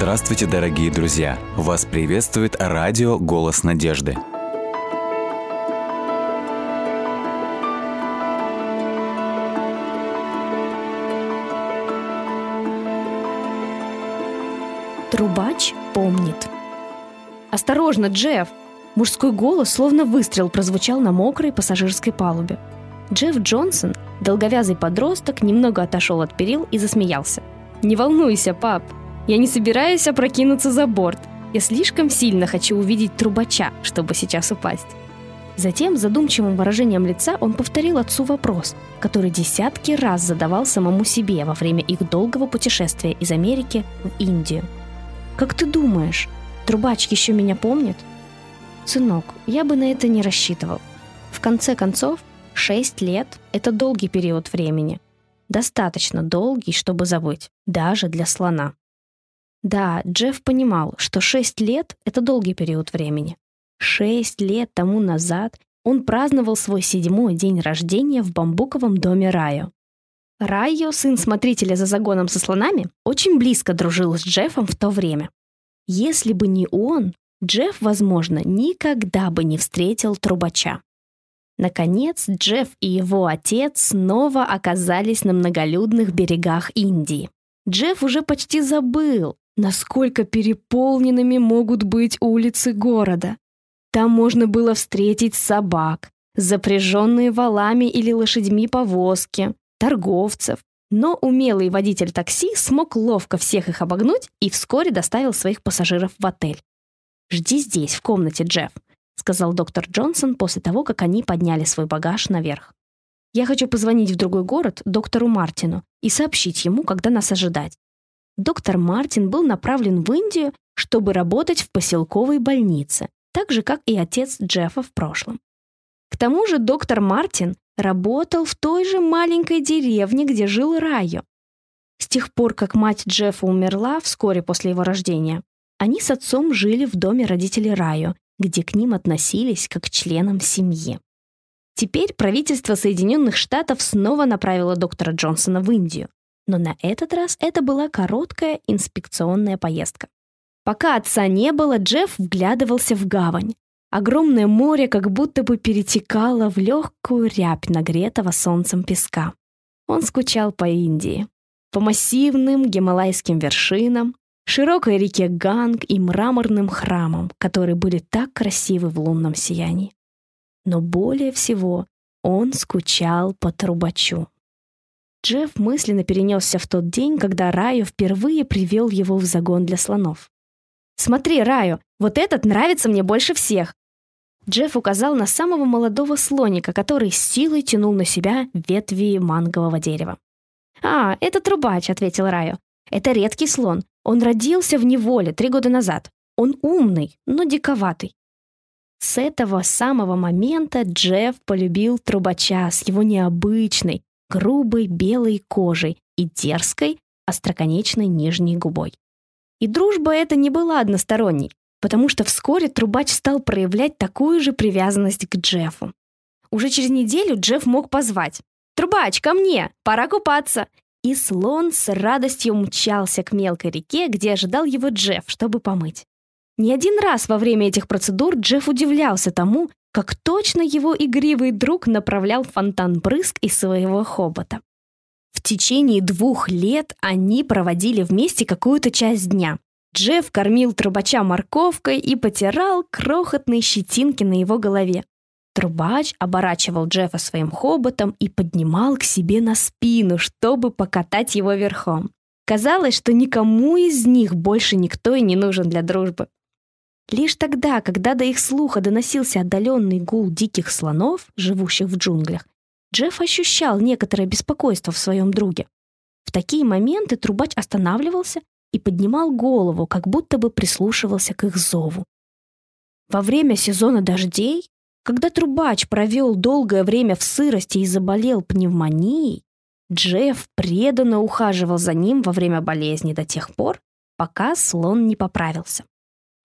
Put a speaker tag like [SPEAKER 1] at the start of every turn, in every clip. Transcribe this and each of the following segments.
[SPEAKER 1] Здравствуйте, дорогие друзья! Вас приветствует радио «Голос надежды».
[SPEAKER 2] Трубач помнит. «Осторожно, Джефф!» Мужской голос, словно выстрел, прозвучал на мокрой пассажирской палубе. Джефф Джонсон, долговязый подросток, немного отошел от перил и засмеялся. «Не волнуйся, пап, я не собираюсь опрокинуться за борт. Я слишком сильно хочу увидеть трубача, чтобы сейчас упасть». Затем, задумчивым выражением лица, он повторил отцу вопрос, который десятки раз задавал самому себе во время их долгого путешествия из Америки в Индию. «Как ты думаешь, трубач еще меня помнит?» «Сынок, я бы на это не рассчитывал. В конце концов, шесть лет — это долгий период времени. Достаточно долгий, чтобы забыть, даже для слона». Да, Джефф понимал, что шесть лет — это долгий период времени. Шесть лет тому назад он праздновал свой седьмой день рождения в бамбуковом доме Райо. Райо, сын смотрителя за загоном со слонами, очень близко дружил с Джеффом в то время. Если бы не он, Джефф, возможно, никогда бы не встретил трубача. Наконец, Джефф и его отец снова оказались на многолюдных берегах Индии. Джефф уже почти забыл, насколько переполненными могут быть улицы города. Там можно было встретить собак, запряженные валами или лошадьми повозки, торговцев. Но умелый водитель такси смог ловко всех их обогнуть и вскоре доставил своих пассажиров в отель. «Жди здесь, в комнате, Джефф», — сказал доктор Джонсон после того, как они подняли свой багаж наверх. «Я хочу позвонить в другой город доктору Мартину и сообщить ему, когда нас ожидать доктор Мартин был направлен в Индию, чтобы работать в поселковой больнице, так же, как и отец Джеффа в прошлом. К тому же доктор Мартин работал в той же маленькой деревне, где жил Райо. С тех пор, как мать Джеффа умерла вскоре после его рождения, они с отцом жили в доме родителей Райо, где к ним относились как к членам семьи. Теперь правительство Соединенных Штатов снова направило доктора Джонсона в Индию, но на этот раз это была короткая инспекционная поездка. Пока отца не было, Джефф вглядывался в гавань. Огромное море как будто бы перетекало в легкую рябь нагретого солнцем песка. Он скучал по Индии, по массивным гималайским вершинам, широкой реке Ганг и мраморным храмам, которые были так красивы в лунном сиянии. Но более всего он скучал по трубачу. Джефф мысленно перенесся в тот день, когда Раю впервые привел его в загон для слонов. «Смотри, Раю, вот этот нравится мне больше всех!» Джефф указал на самого молодого слоника, который с силой тянул на себя ветви мангового дерева. «А, это трубач», — ответил Раю. «Это редкий слон. Он родился в неволе три года назад. Он умный, но диковатый». С этого самого момента Джефф полюбил трубача с его необычной, грубой белой кожей и дерзкой, остроконечной нижней губой. И дружба эта не была односторонней, потому что вскоре трубач стал проявлять такую же привязанность к Джеффу. Уже через неделю Джефф мог позвать «Трубач, ко мне! Пора купаться!» И слон с радостью мчался к мелкой реке, где ожидал его Джефф, чтобы помыть. Не один раз во время этих процедур Джефф удивлялся тому, как точно его игривый друг направлял фонтан брызг из своего хобота. В течение двух лет они проводили вместе какую-то часть дня. Джефф кормил трубача морковкой и потирал крохотные щетинки на его голове. Трубач оборачивал Джеффа своим хоботом и поднимал к себе на спину, чтобы покатать его верхом. Казалось, что никому из них больше никто и не нужен для дружбы. Лишь тогда, когда до их слуха доносился отдаленный гул диких слонов, живущих в джунглях, Джефф ощущал некоторое беспокойство в своем друге. В такие моменты трубач останавливался и поднимал голову, как будто бы прислушивался к их зову. Во время сезона дождей, когда трубач провел долгое время в сырости и заболел пневмонией, Джефф преданно ухаживал за ним во время болезни до тех пор, пока слон не поправился.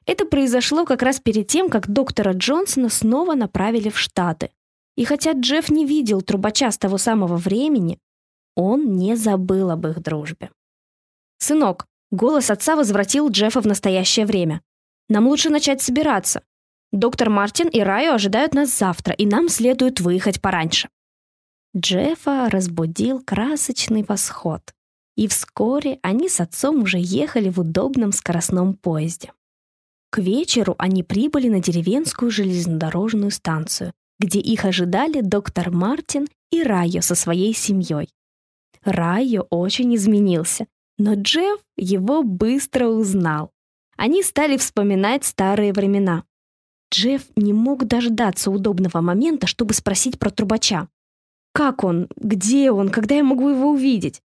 [SPEAKER 2] Это произошло как раз перед тем, как доктора Джонсона снова направили в Штаты. И хотя Джефф не видел трубача с того самого времени, он не забыл об их дружбе. «Сынок, Голос отца возвратил Джеффа в настоящее время. «Нам лучше начать собираться. Доктор Мартин и Райо ожидают нас завтра, и нам следует выехать пораньше». Джеффа разбудил красочный восход. И вскоре они с отцом уже ехали в удобном скоростном поезде. К вечеру они прибыли на деревенскую железнодорожную станцию, где их ожидали доктор Мартин и Райо со своей семьей. Райо очень изменился, но Джефф его быстро узнал. Они стали вспоминать старые времена. Джефф не мог дождаться удобного момента, чтобы спросить про трубача. «Как он? Где он? Когда я могу его увидеть?»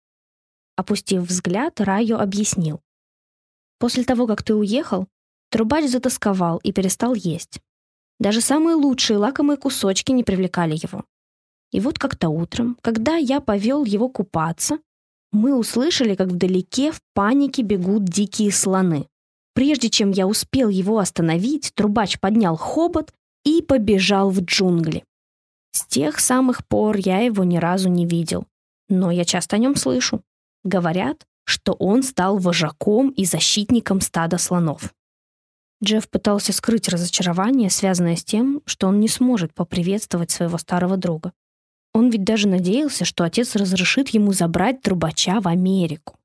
[SPEAKER 2] Опустив взгляд, Райо объяснил. «После того, как ты уехал, трубач затасковал и перестал есть. Даже самые лучшие лакомые кусочки не привлекали его. И вот как-то утром, когда я повел его купаться, мы услышали, как вдалеке в панике бегут дикие слоны. Прежде чем я успел его остановить, трубач поднял хобот и побежал в джунгли. С тех самых пор я его ни разу не видел. Но я часто о нем слышу. Говорят, что он стал вожаком и защитником стада слонов. Джефф пытался скрыть разочарование, связанное с тем, что он не сможет поприветствовать своего старого друга. Он ведь даже надеялся, что отец разрешит ему забрать трубача в Америку.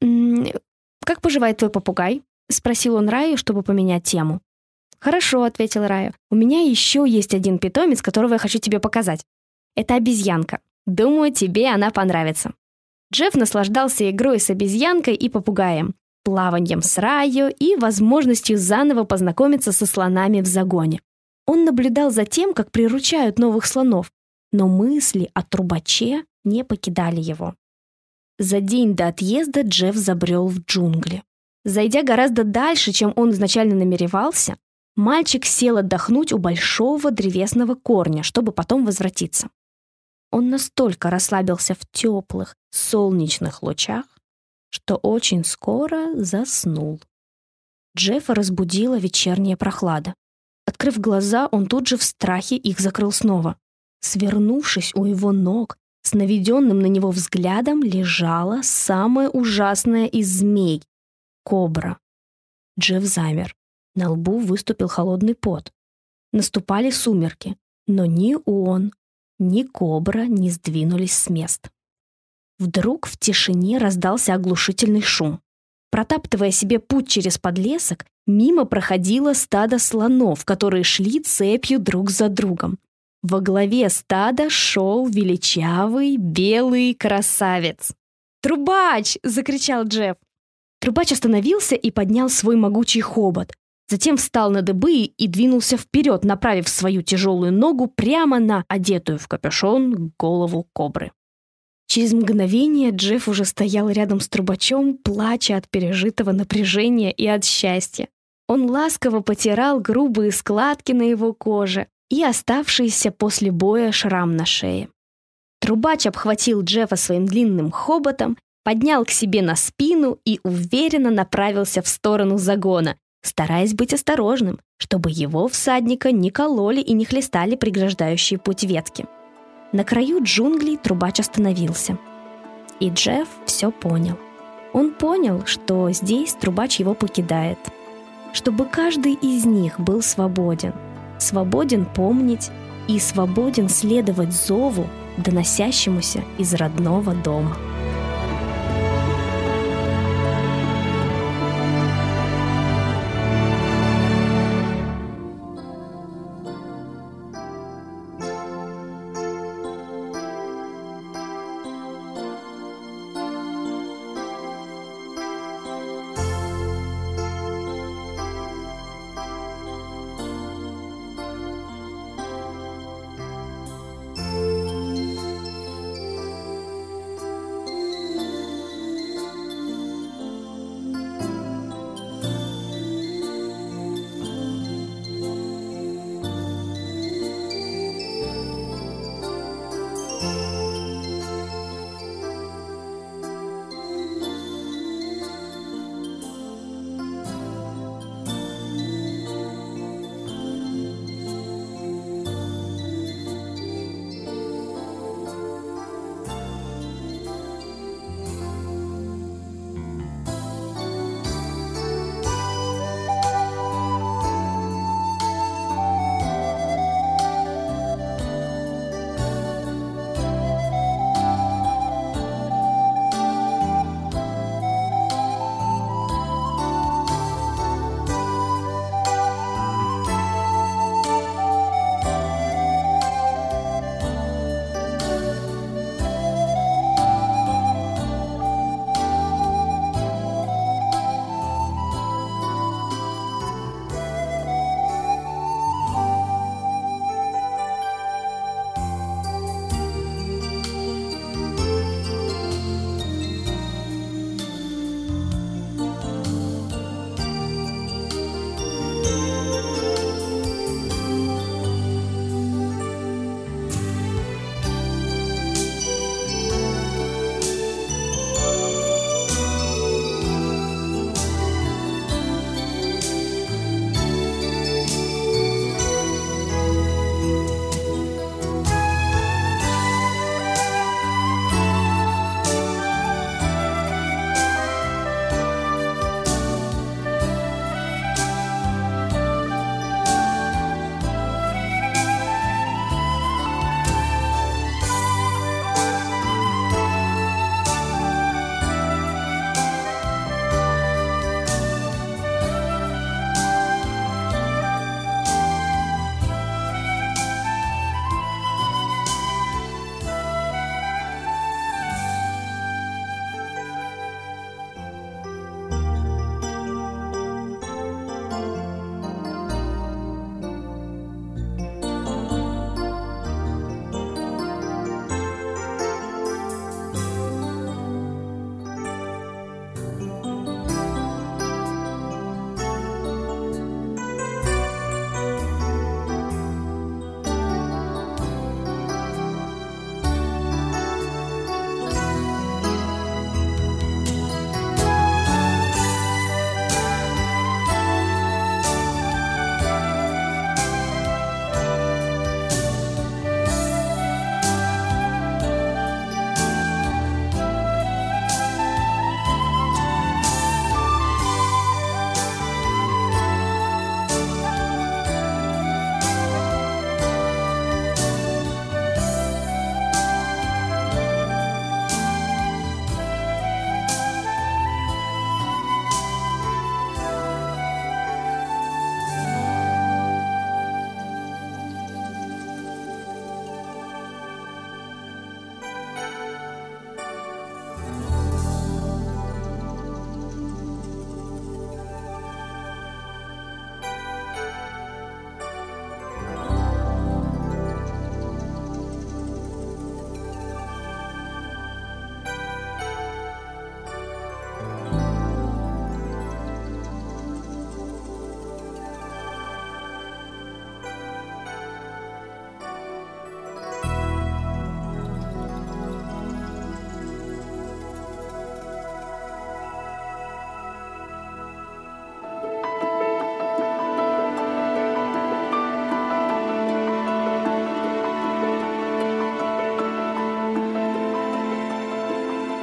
[SPEAKER 2] «М -м, «Как поживает твой попугай?» — спросил он Раю, чтобы поменять тему. «Хорошо», — ответил Раю. «У меня еще есть один питомец, которого я хочу тебе показать. Это обезьянка. Думаю, тебе она понравится». Джефф наслаждался игрой с обезьянкой и попугаем плаванием с Райо и возможностью заново познакомиться со слонами в загоне. Он наблюдал за тем, как приручают новых слонов, но мысли о трубаче не покидали его. За день до отъезда Джефф забрел в джунгли. Зайдя гораздо дальше, чем он изначально намеревался, мальчик сел отдохнуть у большого древесного корня, чтобы потом возвратиться. Он настолько расслабился в теплых, солнечных лучах, что очень скоро заснул. Джеффа разбудила вечерняя прохлада. Открыв глаза, он тут же в страхе их закрыл снова. Свернувшись у его ног, с наведенным на него взглядом лежала самая ужасная из змей — кобра. Джефф замер. На лбу выступил холодный пот. Наступали сумерки, но ни он, ни кобра не сдвинулись с мест. Вдруг в тишине раздался оглушительный шум. Протаптывая себе путь через подлесок, мимо проходило стадо слонов, которые шли цепью друг за другом. Во главе стада шел величавый белый красавец. «Трубач!» — закричал Джефф. Трубач остановился и поднял свой могучий хобот. Затем встал на дыбы и двинулся вперед, направив свою тяжелую ногу прямо на одетую в капюшон голову кобры. Через мгновение Джефф уже стоял рядом с трубачом, плача от пережитого напряжения и от счастья. Он ласково потирал грубые складки на его коже и оставшийся после боя шрам на шее. Трубач обхватил Джеффа своим длинным хоботом, поднял к себе на спину и уверенно направился в сторону загона, стараясь быть осторожным, чтобы его всадника не кололи и не хлестали преграждающие путь ветки. На краю джунглей трубач остановился. И Джефф все понял. Он понял, что здесь трубач его покидает. Чтобы каждый из них был свободен. Свободен помнить и свободен следовать зову, доносящемуся из родного дома.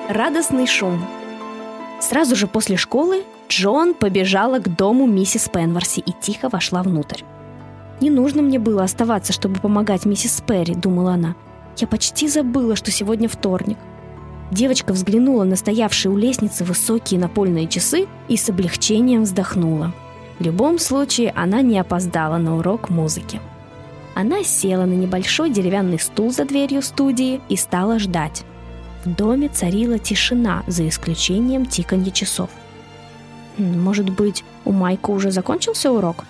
[SPEAKER 2] Радостный шум. Сразу же после школы Джон побежала к дому миссис Пенворси и тихо вошла внутрь. «Не нужно мне было оставаться, чтобы помогать миссис Перри», — думала она. «Я почти забыла, что сегодня вторник». Девочка взглянула на стоявшие у лестницы высокие напольные часы и с облегчением вздохнула. В любом случае, она не опоздала на урок музыки. Она села на небольшой деревянный стул за дверью студии и стала ждать. В доме царила тишина, за исключением тиканья часов. Может быть, у Майка уже закончился урок?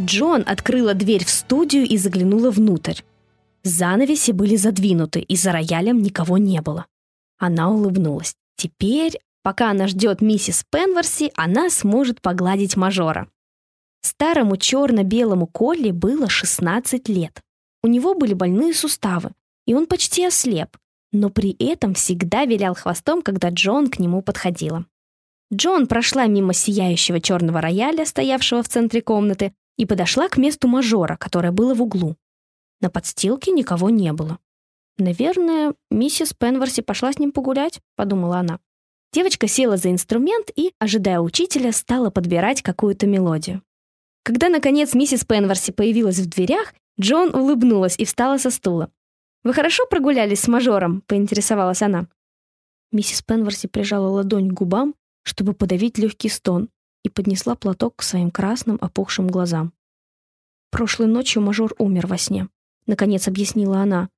[SPEAKER 2] Джон открыла дверь в студию и заглянула внутрь. Занавеси были задвинуты, и за роялем никого не было. Она улыбнулась. Теперь, пока она ждет миссис Пенверси, она сможет погладить мажора. Старому черно-белому Колли было 16 лет. У него были больные суставы, и он почти ослеп, но при этом всегда вилял хвостом, когда Джон к нему подходила. Джон прошла мимо сияющего черного рояля, стоявшего в центре комнаты, и подошла к месту мажора, которое было в углу. На подстилке никого не было. «Наверное, миссис Пенверси пошла с ним погулять», — подумала она. Девочка села за инструмент и, ожидая учителя, стала подбирать какую-то мелодию. Когда, наконец, миссис Пенверси появилась в дверях, Джон улыбнулась и встала со стула. «Вы хорошо прогулялись с мажором?» — поинтересовалась она. Миссис Пенверси прижала ладонь к губам, чтобы подавить легкий стон, и поднесла платок к своим красным опухшим глазам. «Прошлой ночью мажор умер во сне», — наконец объяснила она.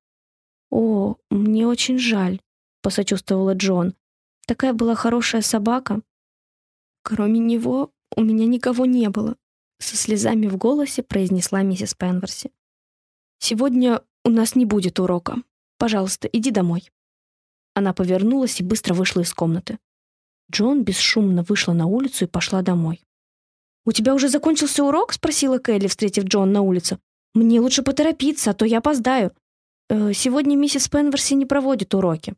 [SPEAKER 2] «О, мне очень жаль», — посочувствовала Джон. «Такая была хорошая собака». «Кроме него у меня никого не было», — со слезами в голосе произнесла миссис Пенверси. «Сегодня у нас не будет урока. Пожалуйста, иди домой». Она повернулась и быстро вышла из комнаты. Джон бесшумно вышла на улицу и пошла домой. «У тебя уже закончился урок?» — спросила Келли, встретив Джон на улице. «Мне лучше поторопиться, а то я опоздаю. Э, сегодня миссис Пенверси не проводит уроки.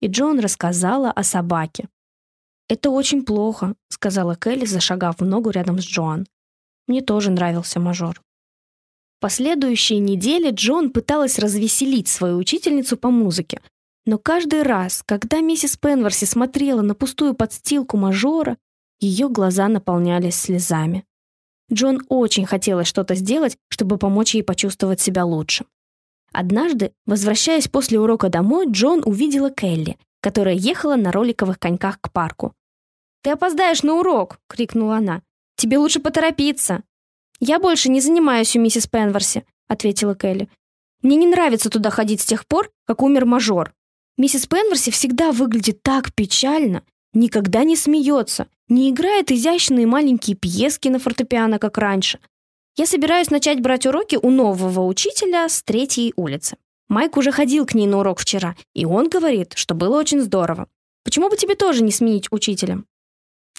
[SPEAKER 2] И Джон рассказала о собаке. «Это очень плохо», — сказала Келли, зашагав в ногу рядом с Джоан. «Мне тоже нравился мажор». Последующие недели Джон пыталась развеселить свою учительницу по музыке, но каждый раз, когда миссис Пенверси смотрела на пустую подстилку мажора, ее глаза наполнялись слезами. Джон очень хотелось что-то сделать, чтобы помочь ей почувствовать себя лучше. Однажды, возвращаясь после урока домой, Джон увидела Келли, которая ехала на роликовых коньках к парку. «Ты опоздаешь на урок!» — крикнула она. «Тебе лучше поторопиться!» «Я больше не занимаюсь у миссис Пенверси», — ответила Келли. «Мне не нравится туда ходить с тех пор, как умер мажор. Миссис Пенверси всегда выглядит так печально, никогда не смеется, не играет изящные маленькие пьески на фортепиано, как раньше, я собираюсь начать брать уроки у нового учителя с третьей улицы. Майк уже ходил к ней на урок вчера, и он говорит, что было очень здорово. Почему бы тебе тоже не сменить учителя?»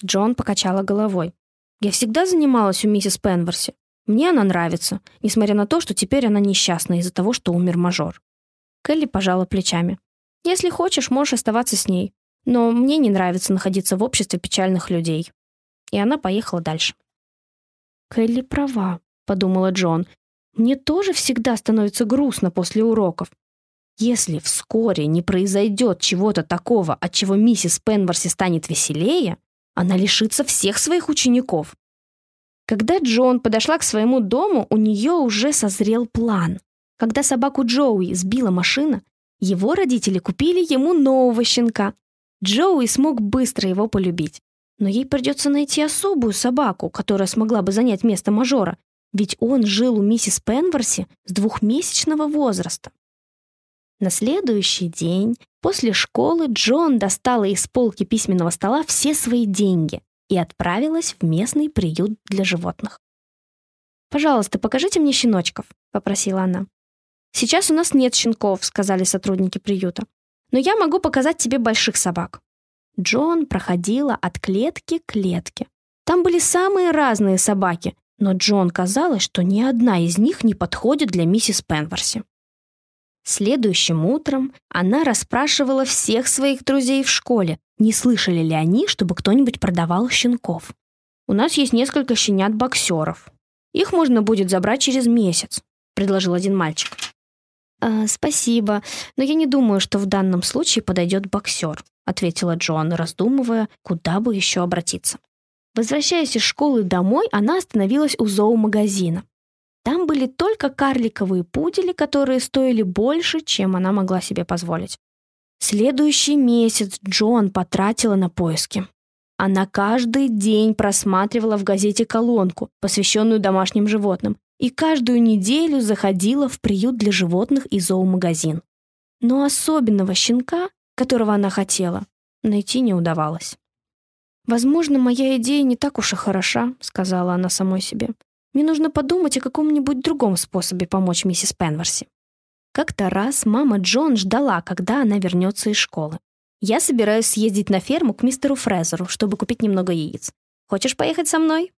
[SPEAKER 2] Джон покачала головой. «Я всегда занималась у миссис Пенверси. Мне она нравится, несмотря на то, что теперь она несчастна из-за того, что умер мажор». Келли пожала плечами. «Если хочешь, можешь оставаться с ней. Но мне не нравится находиться в обществе печальных людей». И она поехала дальше. «Келли права», — подумала Джон. «Мне тоже всегда становится грустно после уроков. Если вскоре не произойдет чего-то такого, от чего миссис Пенверси станет веселее, она лишится всех своих учеников». Когда Джон подошла к своему дому, у нее уже созрел план. Когда собаку Джоуи сбила машина, его родители купили ему нового щенка. Джоуи смог быстро его полюбить. Но ей придется найти особую собаку, которая смогла бы занять место мажора, ведь он жил у миссис Пенверси с двухмесячного возраста. На следующий день после школы Джон достала из полки письменного стола все свои деньги и отправилась в местный приют для животных. «Пожалуйста, покажите мне щеночков», — попросила она. «Сейчас у нас нет щенков», — сказали сотрудники приюта. «Но я могу показать тебе больших собак». Джон проходила от клетки к клетке. Там были самые разные собаки, но Джон казалось, что ни одна из них не подходит для миссис Пенверси. Следующим утром она расспрашивала всех своих друзей в школе, не слышали ли они, чтобы кто-нибудь продавал щенков. «У нас есть несколько щенят-боксеров. Их можно будет забрать через месяц», — предложил один мальчик. «Э, «Спасибо, но я не думаю, что в данном случае подойдет боксер», — ответила Джоан, раздумывая, куда бы еще обратиться. Возвращаясь из школы домой, она остановилась у зоомагазина. Там были только карликовые пудели, которые стоили больше, чем она могла себе позволить. Следующий месяц Джоан потратила на поиски. Она каждый день просматривала в газете колонку, посвященную домашним животным, и каждую неделю заходила в приют для животных и зоомагазин. Но особенного щенка, которого она хотела, найти не удавалось. «Возможно, моя идея не так уж и хороша», — сказала она самой себе. «Мне нужно подумать о каком-нибудь другом способе помочь миссис Пенверси». Как-то раз мама Джон ждала, когда она вернется из школы. «Я собираюсь съездить на ферму к мистеру Фрезеру, чтобы купить немного яиц. Хочешь поехать со мной?»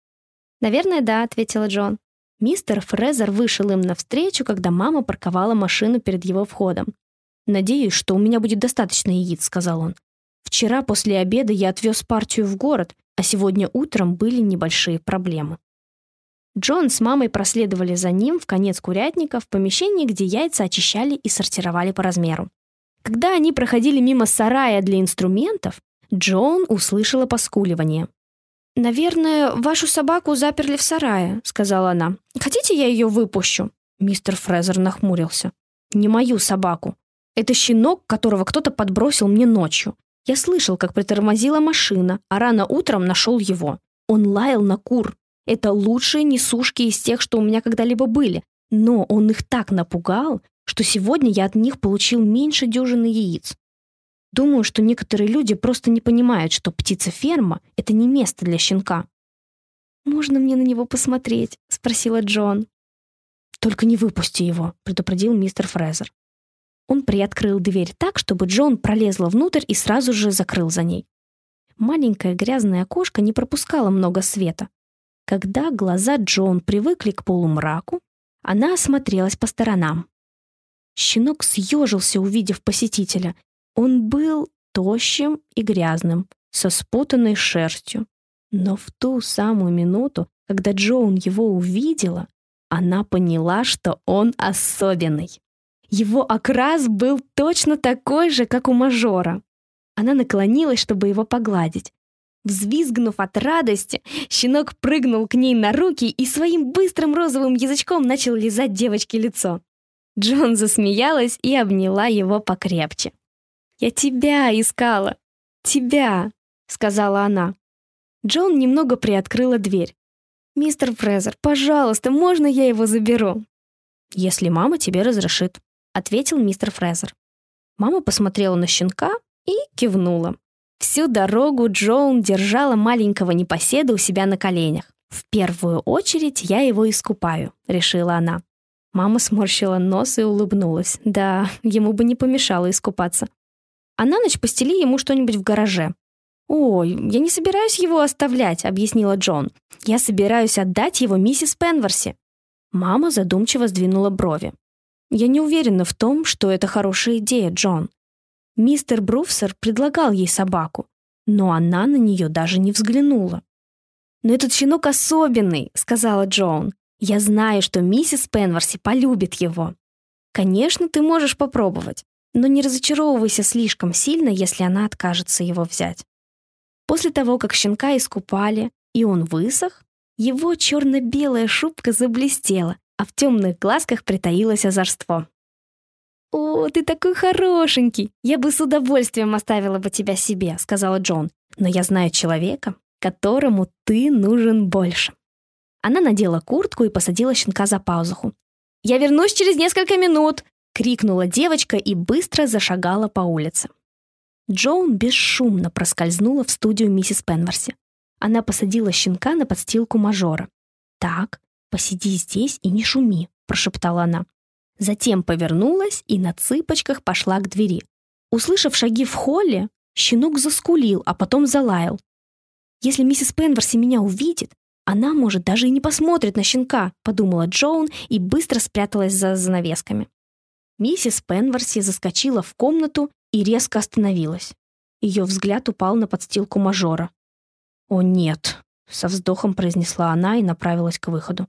[SPEAKER 2] «Наверное, да», — ответила Джон. Мистер Фрезер вышел им навстречу, когда мама парковала машину перед его входом. «Надеюсь, что у меня будет достаточно яиц», — сказал он. Вчера после обеда я отвез партию в город, а сегодня утром были небольшие проблемы. Джон с мамой проследовали за ним в конец курятника в помещении, где яйца очищали и сортировали по размеру. Когда они проходили мимо сарая для инструментов, Джон услышала поскуливание. «Наверное, вашу собаку заперли в сарае», — сказала она. «Хотите, я ее выпущу?» Мистер Фрезер нахмурился. «Не мою собаку. Это щенок, которого кто-то подбросил мне ночью. Я слышал, как притормозила машина, а рано утром нашел его. Он лаял на кур. Это лучшие несушки из тех, что у меня когда-либо были. Но он их так напугал, что сегодня я от них получил меньше дюжины яиц. Думаю, что некоторые люди просто не понимают, что птица-ферма — это не место для щенка. «Можно мне на него посмотреть?» — спросила Джон. «Только не выпусти его», — предупредил мистер Фрезер. Он приоткрыл дверь так, чтобы Джон пролезла внутрь и сразу же закрыл за ней. Маленькое грязное окошко не пропускало много света. Когда глаза Джон привыкли к полумраку, она осмотрелась по сторонам. Щенок съежился, увидев посетителя. Он был тощим и грязным, со спутанной шерстью. Но в ту самую минуту, когда Джоун его увидела, она поняла, что он особенный. Его окрас был точно такой же, как у мажора. Она наклонилась, чтобы его погладить. Взвизгнув от радости, щенок прыгнул к ней на руки и своим быстрым розовым язычком начал лизать девочке лицо. Джон засмеялась и обняла его покрепче. «Я тебя искала! Тебя!» — сказала она. Джон немного приоткрыла дверь. «Мистер Фрезер, пожалуйста, можно я его заберу?» «Если мама тебе разрешит», ответил мистер Фрезер. Мама посмотрела на щенка и кивнула. Всю дорогу Джоун держала маленького непоседа у себя на коленях. «В первую очередь я его искупаю», — решила она. Мама сморщила нос и улыбнулась. Да, ему бы не помешало искупаться. А на ночь постели ему что-нибудь в гараже. «Ой, я не собираюсь его оставлять», — объяснила Джон. «Я собираюсь отдать его миссис Пенверси». Мама задумчиво сдвинула брови. Я не уверена в том, что это хорошая идея, Джон. Мистер Бруфсер предлагал ей собаку, но она на нее даже не взглянула. «Но этот щенок особенный», — сказала Джон. «Я знаю, что миссис Пенверси полюбит его». «Конечно, ты можешь попробовать, но не разочаровывайся слишком сильно, если она откажется его взять». После того, как щенка искупали, и он высох, его черно-белая шубка заблестела, а в темных глазках притаилось озорство. «О, ты такой хорошенький! Я бы с удовольствием оставила бы тебя себе», — сказала Джон. «Но я знаю человека, которому ты нужен больше». Она надела куртку и посадила щенка за пазуху. «Я вернусь через несколько минут!» — крикнула девочка и быстро зашагала по улице. Джоун бесшумно проскользнула в студию миссис Пенверси. Она посадила щенка на подстилку мажора. Так, «Посиди здесь и не шуми», — прошептала она. Затем повернулась и на цыпочках пошла к двери. Услышав шаги в холле, щенок заскулил, а потом залаял. «Если миссис Пенверси меня увидит, она, может, даже и не посмотрит на щенка», — подумала Джоун и быстро спряталась за занавесками. Миссис Пенверси заскочила в комнату и резко остановилась. Ее взгляд упал на подстилку мажора. «О, нет!» — со вздохом произнесла она и направилась к выходу.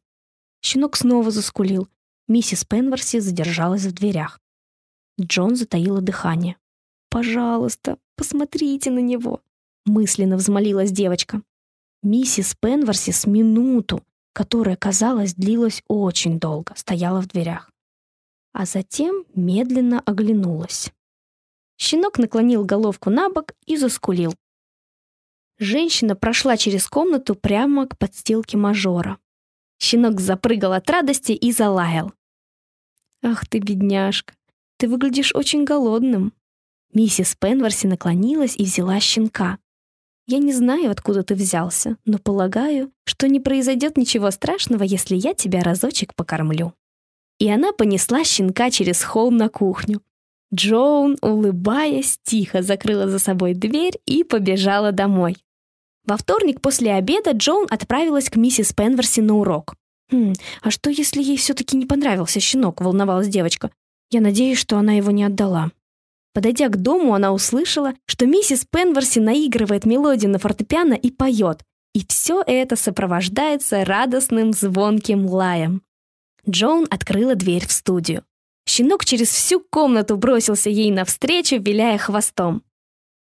[SPEAKER 2] Щенок снова заскулил. Миссис Пенверси задержалась в дверях. Джон затаила дыхание. «Пожалуйста, Посмотрите на него!» Мысленно взмолилась девочка. Миссис Пенверси с минуту, которая, казалось, длилась очень долго, стояла в дверях. А затем медленно оглянулась. Щенок наклонил головку на бок и заскулил. Женщина прошла через комнату прямо к подстилке мажора. Щенок запрыгал от радости и залаял. «Ах ты, бедняжка, ты выглядишь очень голодным». Миссис Пенверси наклонилась и взяла щенка. «Я не знаю, откуда ты взялся, но полагаю, что не произойдет ничего страшного, если я тебя разочек покормлю». И она понесла щенка через холл на кухню. Джоун, улыбаясь, тихо закрыла за собой дверь и побежала домой. Во вторник после обеда Джоун отправилась к миссис Пенверси на урок. «Хм, а что, если ей все-таки не понравился щенок?» — волновалась девочка. «Я надеюсь, что она его не отдала». Подойдя к дому, она услышала, что миссис Пенверси наигрывает мелодию на фортепиано и поет. И все это сопровождается радостным звонким лаем. Джоун открыла дверь в студию. Щенок через всю комнату бросился ей навстречу, виляя хвостом.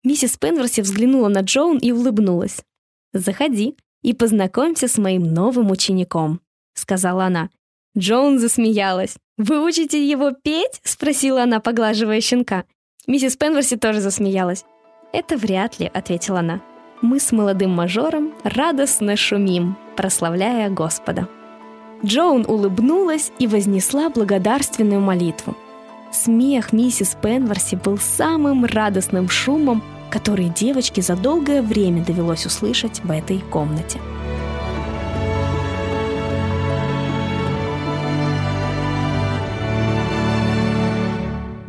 [SPEAKER 2] Миссис Пенверси взглянула на Джоун и улыбнулась. «Заходи и познакомься с моим новым учеником», — сказала она. Джоун засмеялась. «Вы учите его петь?» — спросила она, поглаживая щенка. Миссис Пенверси тоже засмеялась. «Это вряд ли», — ответила она. «Мы с молодым мажором радостно шумим, прославляя Господа». Джоун улыбнулась и вознесла благодарственную молитву. Смех миссис Пенверси был самым радостным шумом, который девочке за долгое время довелось услышать в этой комнате.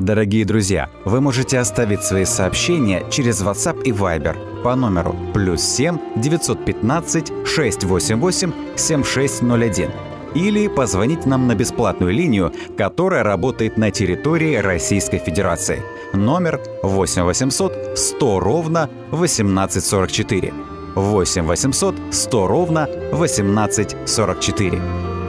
[SPEAKER 1] Дорогие друзья, вы можете оставить свои сообщения через WhatsApp и Viber по номеру плюс 7 915 688 7601 или позвонить нам на бесплатную линию, которая работает на территории Российской Федерации. Номер 8 800 100 ровно 1844. 8 800 100 ровно 1844.